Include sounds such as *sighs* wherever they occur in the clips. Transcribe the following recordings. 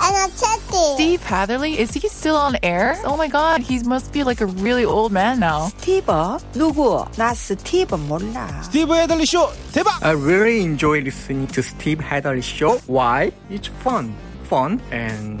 energetic. Steve Hatherley, is he still on air? Oh my god, he must be like a really old man now. 스티브? 누구? 나 스티브 몰라. 스티브 헤들리 쇼 대박! I really enjoy listening to Steve Hadley show. Why? It's fun, fun, and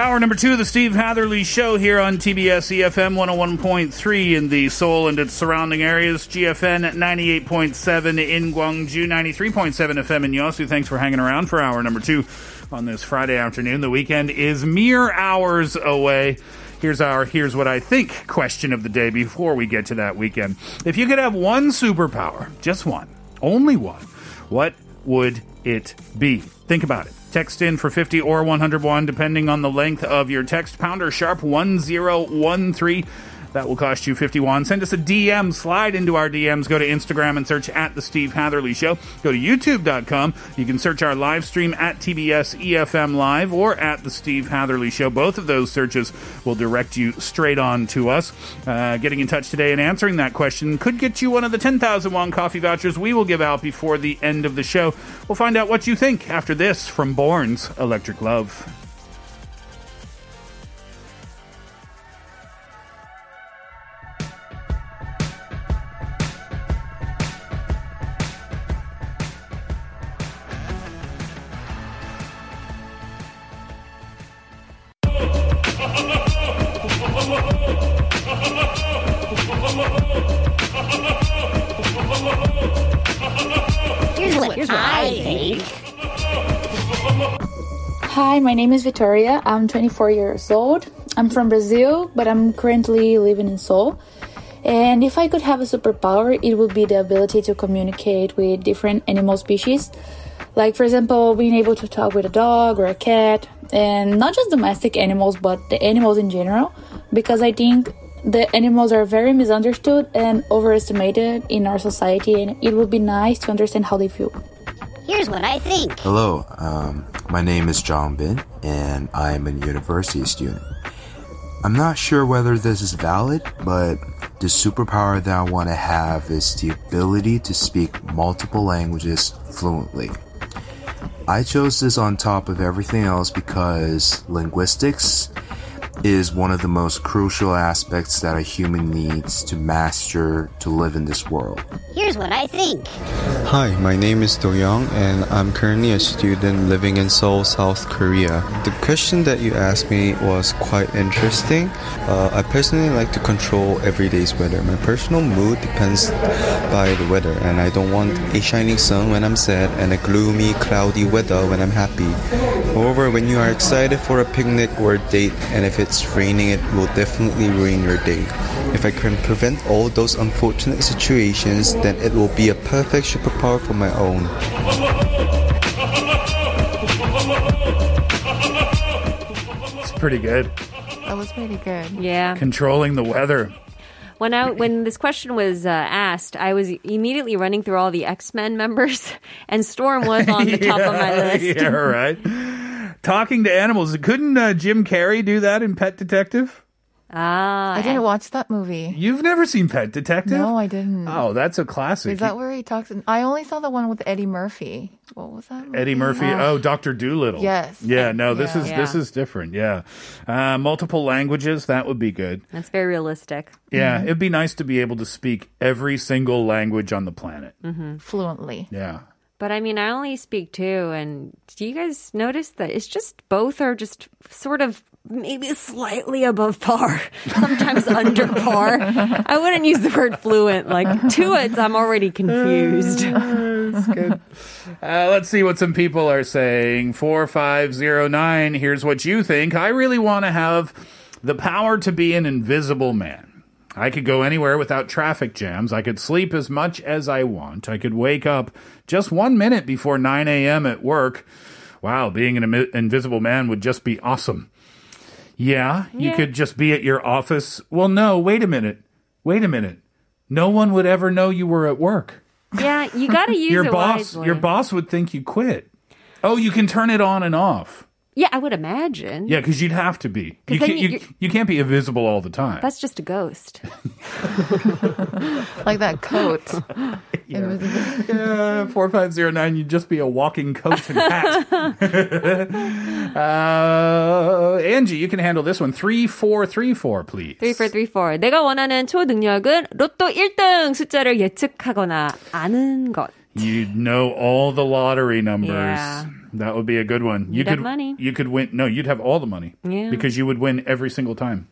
Hour number two of the Steve Hatherley Show here on TBS EFM 101.3 in the Seoul and its surrounding areas, GFN 98.7 in Gwangju, 93.7 FM in Yosu. Thanks for hanging around for hour number two on this Friday afternoon. The weekend is mere hours away. Here's our here's what I think question of the day before we get to that weekend. If you could have one superpower, just one, only one, what would it be? Think about it. Text in for 50 or 101, depending on the length of your text. Pounder sharp 1013. That will cost you 51. Send us a DM. Slide into our DMs. Go to Instagram and search at The Steve Hatherley Show. Go to YouTube.com. You can search our live stream at TBS EFM Live or at The Steve Hatherley Show. Both of those searches will direct you straight on to us. Uh, getting in touch today and answering that question could get you one of the 10,000 won coffee vouchers we will give out before the end of the show. We'll find out what you think after this from BØRNS Electric Love. Here's what, here's what I think. Hi, my name is Victoria. I'm 24 years old. I'm from Brazil, but I'm currently living in Seoul. And if I could have a superpower, it would be the ability to communicate with different animal species. Like, for example, being able to talk with a dog or a cat, and not just domestic animals, but the animals in general, because I think the animals are very misunderstood and overestimated in our society, and it would be nice to understand how they feel. Here's what I think. Hello, um, my name is John Bin, and I am a university student. I'm not sure whether this is valid, but the superpower that I want to have is the ability to speak multiple languages fluently. I chose this on top of everything else because linguistics is one of the most crucial aspects that a human needs to master to live in this world. Here's what I think. Hi, my name is Do Young, and I'm currently a student living in Seoul, South Korea. The question that you asked me was quite interesting. Uh, I personally like to control every day's weather. My personal mood depends by the weather, and I don't want a shining sun when I'm sad and a gloomy, cloudy weather when I'm happy. However, when you are excited for a picnic or a date, and if it's raining, it will definitely ruin your day. If I can prevent all those unfortunate situations, then it will be a perfect superpower for my own. It's pretty good. That was pretty good. Yeah. Controlling the weather. When I when this question was uh, asked, I was immediately running through all the X Men members, *laughs* and Storm was on the top of my *laughs* list. yeah, right. Talking to animals. Couldn't uh, Jim Carrey do that in Pet Detective? Ah, I didn't watch that movie. You've never seen Pet Detective? No, I didn't. Oh, that's a classic. Is that where he talks? I only saw the one with Eddie Murphy. What was that? Movie? Eddie Murphy. Ah. Oh, Doctor Dolittle. Yes. Yeah. No, this Yeah. is this is different. Yeah. Uh, multiple languages. That would be good. That's very realistic. Yeah, it'd be nice to be able to speak every single language on the planet. Mm-hmm. Fluently. Yeah. But I mean, I only speak two, and do you guys notice that it's just both are just sort of maybe slightly above par, *laughs* sometimes under par. I wouldn't use the word fluent. Like two, it's I'm already confused. *laughs* That's good. Uh, let's see what some people are saying. 4509, here's what you think. I really want to have The power to be an invisible man. I could go anywhere without traffic jams. I could sleep as much as I want. I could wake up just one minute before 9 a.m. at work. Wow, being an Im- invisible man would just be awesome. Yeah, you could just be at your office. Well, no, wait a minute. Wait a minute. No one would ever know you were at work. Yeah, you got to *laughs* use your boss, wisely. your boss would think you quit. Oh, you can turn it on and off. Yeah, I would imagine. Yeah, because you'd have to be. 'Cause You then can't, you- you, you're- you can't be invisible all the time. That's just a ghost. *laughs* *laughs* like that coat. *laughs* yeah, four five zero nine. You'd just be a walking coat and hat. uh, Angie, you can handle this one. Three four three four, please. 3434. 내가 원하는 초능력은 로또 1등 숫자를 예측하거나 아는 것. You'd know all the lottery numbers. Yeah. That would be a good one. You You'd have could money. You could win. No, you'd have all the money. Yeah. Because you would win every single time.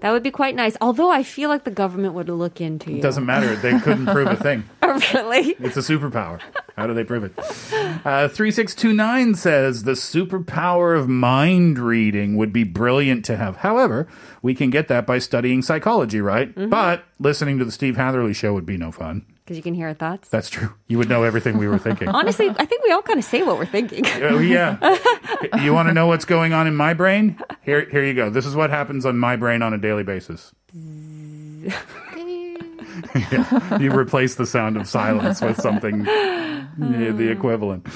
That would be quite nice. Although I feel like the government would look into you. It doesn't matter. They couldn't prove a thing. *laughs* Oh, really? It's a superpower. How do they prove it? Uh, 3629 says the superpower of mind reading would be brilliant to have. However, we can get that by studying psychology, right? Mm-hmm. But listening to the Steve Hatherley show would be no fun. Because you can hear our thoughts. That's true. You would know everything we were thinking. *laughs* Honestly, I think we all kind of say what we're thinking. *laughs* Oh, yeah. you want to know what's going on in my brain? Here, here you go. This is what happens on my brain on a daily basis. *laughs* Yeah. You replace the sound of silence with something yeah, the equivalent.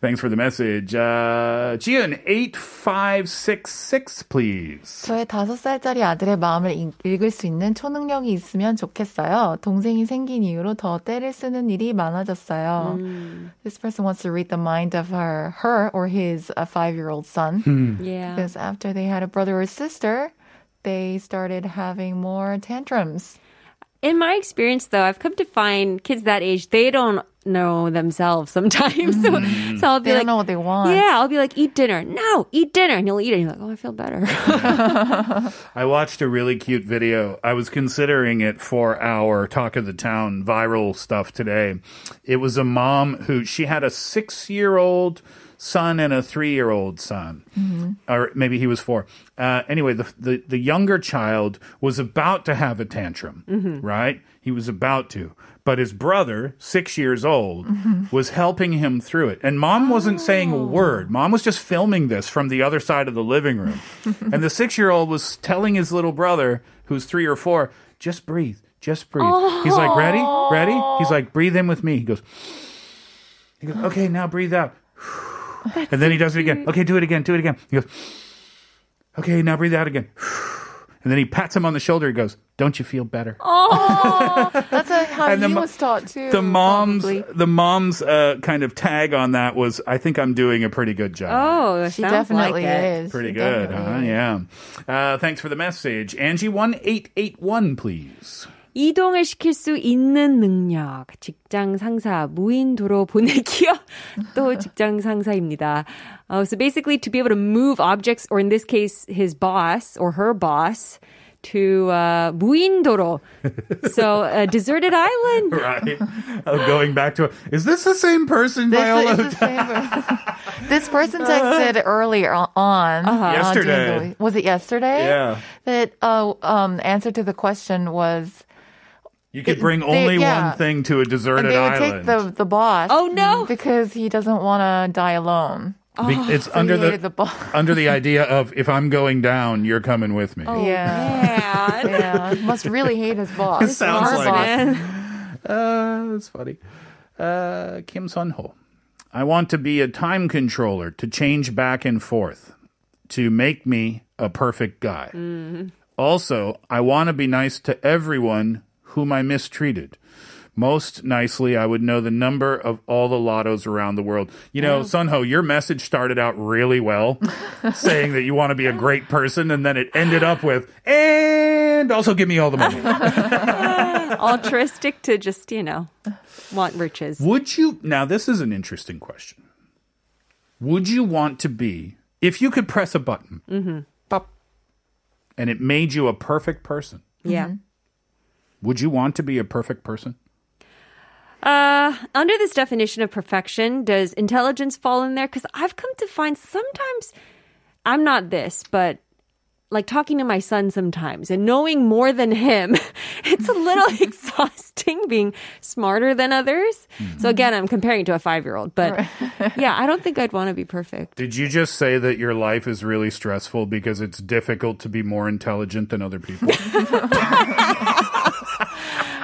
Thanks for the message. Uh, Jian, 8566, please. 저의 다섯 살짜리 아들의 마음을 읽- 읽을 수 있는 초능력이 있으면 좋겠어요. 동생이 생긴 이후로 더 때를 쓰는 일이 많아졌어요. This person wants to read the mind of her, her or his uh, five-year-old son. Yeah. Because after they had a brother or sister, they started having more tantrums. In my experience, though, I've come to find kids that age, they don't know themselves sometimes. *laughs* So, mm-hmm. so I'll be They like, don't know what they want. Yeah, I'll be like, eat dinner. No, eat dinner. And you'll eat it. And you're like, oh, I feel better. *laughs* I watched a really cute video. I was considering it for our Talk of the Town viral stuff today. It was a mom who she had a six year old son and a three year old son. Mm-hmm. Or maybe he was four. Uh, anyway, the, the, the younger child was about to have a tantrum, mm-hmm. right? He was about to. But his brother, six years old, mm-hmm. was helping him through it. And mom wasn't saying a oh. word. Mom was just filming this from the other side of the living room. *laughs* and the six year old was telling his little brother, who's three or four, just breathe, just breathe. He's like, ready? Ready? He's like, breathe in with me. He goes, he goes, okay, now breathe out. And then he does it again. Okay, do it again, do it again. He goes, okay, now breathe out again. *sighs* And then he pats him on the shoulder. He goes, don't you feel better? Oh, *laughs* that's a, how And the he mo- was taught too. the mom's probably. the mom's uh, kind of tag on that was I think I'm doing a pretty good job. oh, She definitely like it. is. pretty She good, huh? is. Yeah. Uh, thanks for the message, Angie. One eight eight one, please. 이동을 시킬 수 있는 능력. 직장 상사, 무인도로 보내기요. *laughs* 또 직장 상사입니다. Uh, so basically to be able to move objects, or in this case, his boss or her boss, to uh, 무인도로. so a deserted island. Right. *laughs* Oh, going back to is this the same person, This Viola? is the same. *laughs* this person texted earlier on uh, Yesterday. during the- was it yesterday? Yeah. That uh, um, answer to the question was you could bring they- only yeah. one thing to a deserted and deserted they would island. take the the boss. Oh, no. Because he doesn't want to die alone. Be- it's So under the, the boss. *laughs* under the idea of if I'm going down, you're coming with me. Oh, yeah. Man. Yeah. Must really hate his boss. Sounds Her like boss. Man. Uh, that's funny. Uh, Kim Sun Ho. I want to be a time controller to change back and forth to make me a perfect guy. Also, I want to be nice to everyone whom I mistreated. Most nicely, I would know the number of all the lottos around the world. You know, Sunho, your message started out really well, *laughs* saying that you want to be a great person, and then it ended up with, and also give me all the money. *laughs* Altruistic to just, you know, want riches. Would you now this is an interesting question. Would you want to be if you could press a button mm-hmm. pop, and it made you a perfect person? Yeah. Mm-hmm. Would you want to be a perfect person? Uh, under this definition of perfection, does intelligence fall in there? Because I've come to find sometimes I'm not this, but like talking to my son sometimes and knowing more than him, *laughs* it's a little *laughs* exhausting being smarter than others. So mm-hmm. again, I'm comparing to a five year old, but *laughs* yeah, I don't think I'd want to be perfect. Did you just say that your life is really stressful because it's difficult to be more intelligent than other people?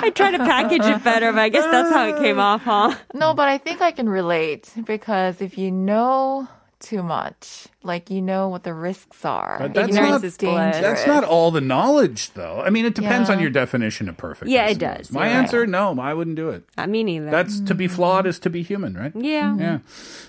I try to package it better, but I guess that's how it came off, huh? No, but I think I can relate because if you know too much, like you know what the risks are, But that's ignorance not, is dangerous. that's not all the knowledge, though. I mean, it depends Yeah. on your definition of perfect. Yeah, it does. My You're right. answer, no, I wouldn't do it. Not me neither. That's to be flawed is to be human, right? yeah. Yeah.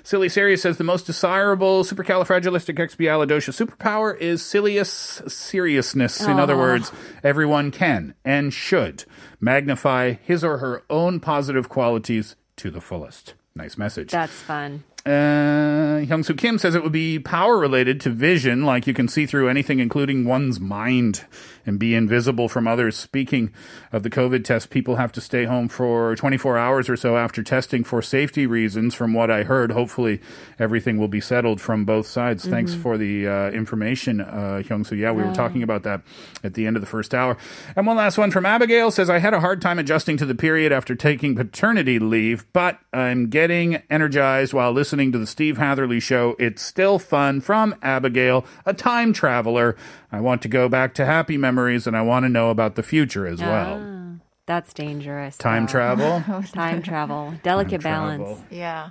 Silly Serious says the most desirable supercalifragilisticexpialidocious superpower is silliest seriousness. In other words, everyone can and should magnify his or her own positive qualities to the fullest. Nice message. That's fun. Uh, Hyungsoo Kim says it would be power related to vision, like you can see through anything, including one's mind, and be invisible from others. Speaking of the COVID test, people have to stay home for 24 hours or so after testing for safety reasons. From what I heard, hopefully everything will be settled from both sides. Thanks for the uh, information, uh, Hyungsoo. Yeah, we were talking about that at the end of the first hour. And one last one from Abigail says, I had a hard time adjusting to the period after taking paternity leave, but I'm getting energized while listening to the Steve Hatherley show. It's still fun from Abigail, a time traveler. I want to go back to happy memories and I want to know about the future as well. Ah, that's dangerous. Time though. travel? *laughs* Time travel. Delicate Time balance. travel. yeah.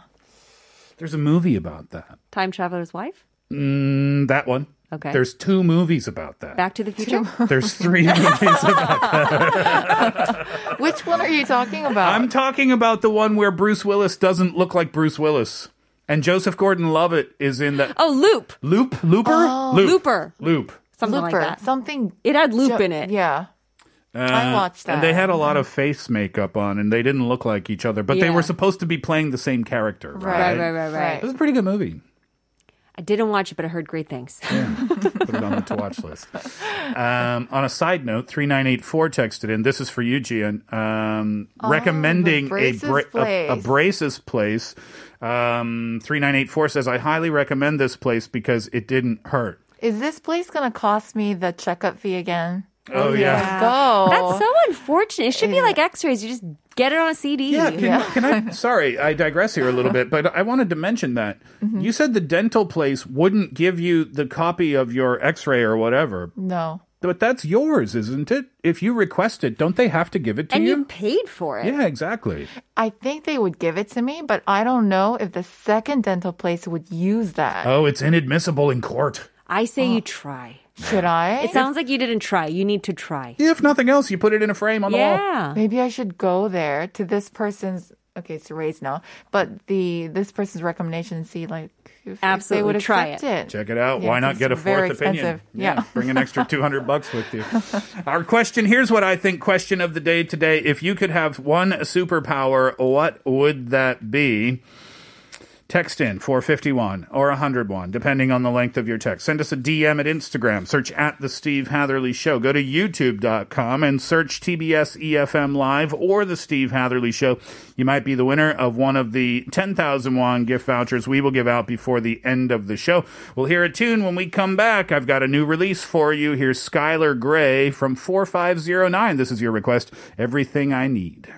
There's a movie about that. Time traveler's wife? Mm, that one. Okay. There's two movies about that. Back to the future? There's three *laughs* movies about that. *laughs* Which one are you talking about? I'm talking about the one where Bruce Willis doesn't look like Bruce Willis. And Joseph Gordon-Levitt is in that. Oh, Loop. Loop? Looper? Oh. Loop. Looper. Loop. Something Looper. like that. Something. It had loop Jo- in it. Yeah. I Uh, watched And they had a lot of face makeup on, and they didn't look like each other, but they were supposed to be playing the same character, Right, right? right, right, right. It was a pretty good movie. I didn't watch it, but I heard great things. Put it on the to watch list. Um, on a side note, 3984 texted in. This is for you, Gian. Um, recommending a, Braces bra- a, a place. braces place. Um, 3984 says, I highly recommend this place because it didn't hurt. Is this place gonna cost me the checkup fee again? Oh, yeah. Go. That's so unfortunate. It should be like X-rays. You just get it on a CD. Yeah, can, can I? *laughs* Sorry, I digress here a little bit, but I wanted to mention that Mm-hmm. you said the dental place wouldn't give you the copy of your X-ray or whatever, no. but that's yours, isn't it? If you request it, don't they have to give it to you? and you? you paid for it. yeah, exactly. I think they would give it to me, but I don't know if the second dental place would use that. Oh, it's inadmissible in court. I say you try. Should I? It sounds like you didn't try. You need to try. If nothing else, you put it in a frame on the wall. Yeah. Maybe I should go there to this person's. Okay, it's erased now, but the this person's recommendation and see like if, if they Absolutely, would try accept it. it. Check it out. Yeah, Why not it's get a very fourth opinion? expensive. Yeah. bring an extra *laughs* 200 bucks with you. Our question here's what I think question of the day today. If you could have one superpower, what would that be? Text in 451 or 101, depending on the length of your text. Send us a DM at Instagram. Search at The Steve Hatherley Show. Go to youtube.com and search TBS EFM Live or The Steve Hatherley Show. You might be the winner of one of the 10,000 won gift vouchers we will give out before the end of the show. We'll hear a tune when we come back. I've got a new release for you. Here's Skylar Grey from 4509. This is your request Everything I Need.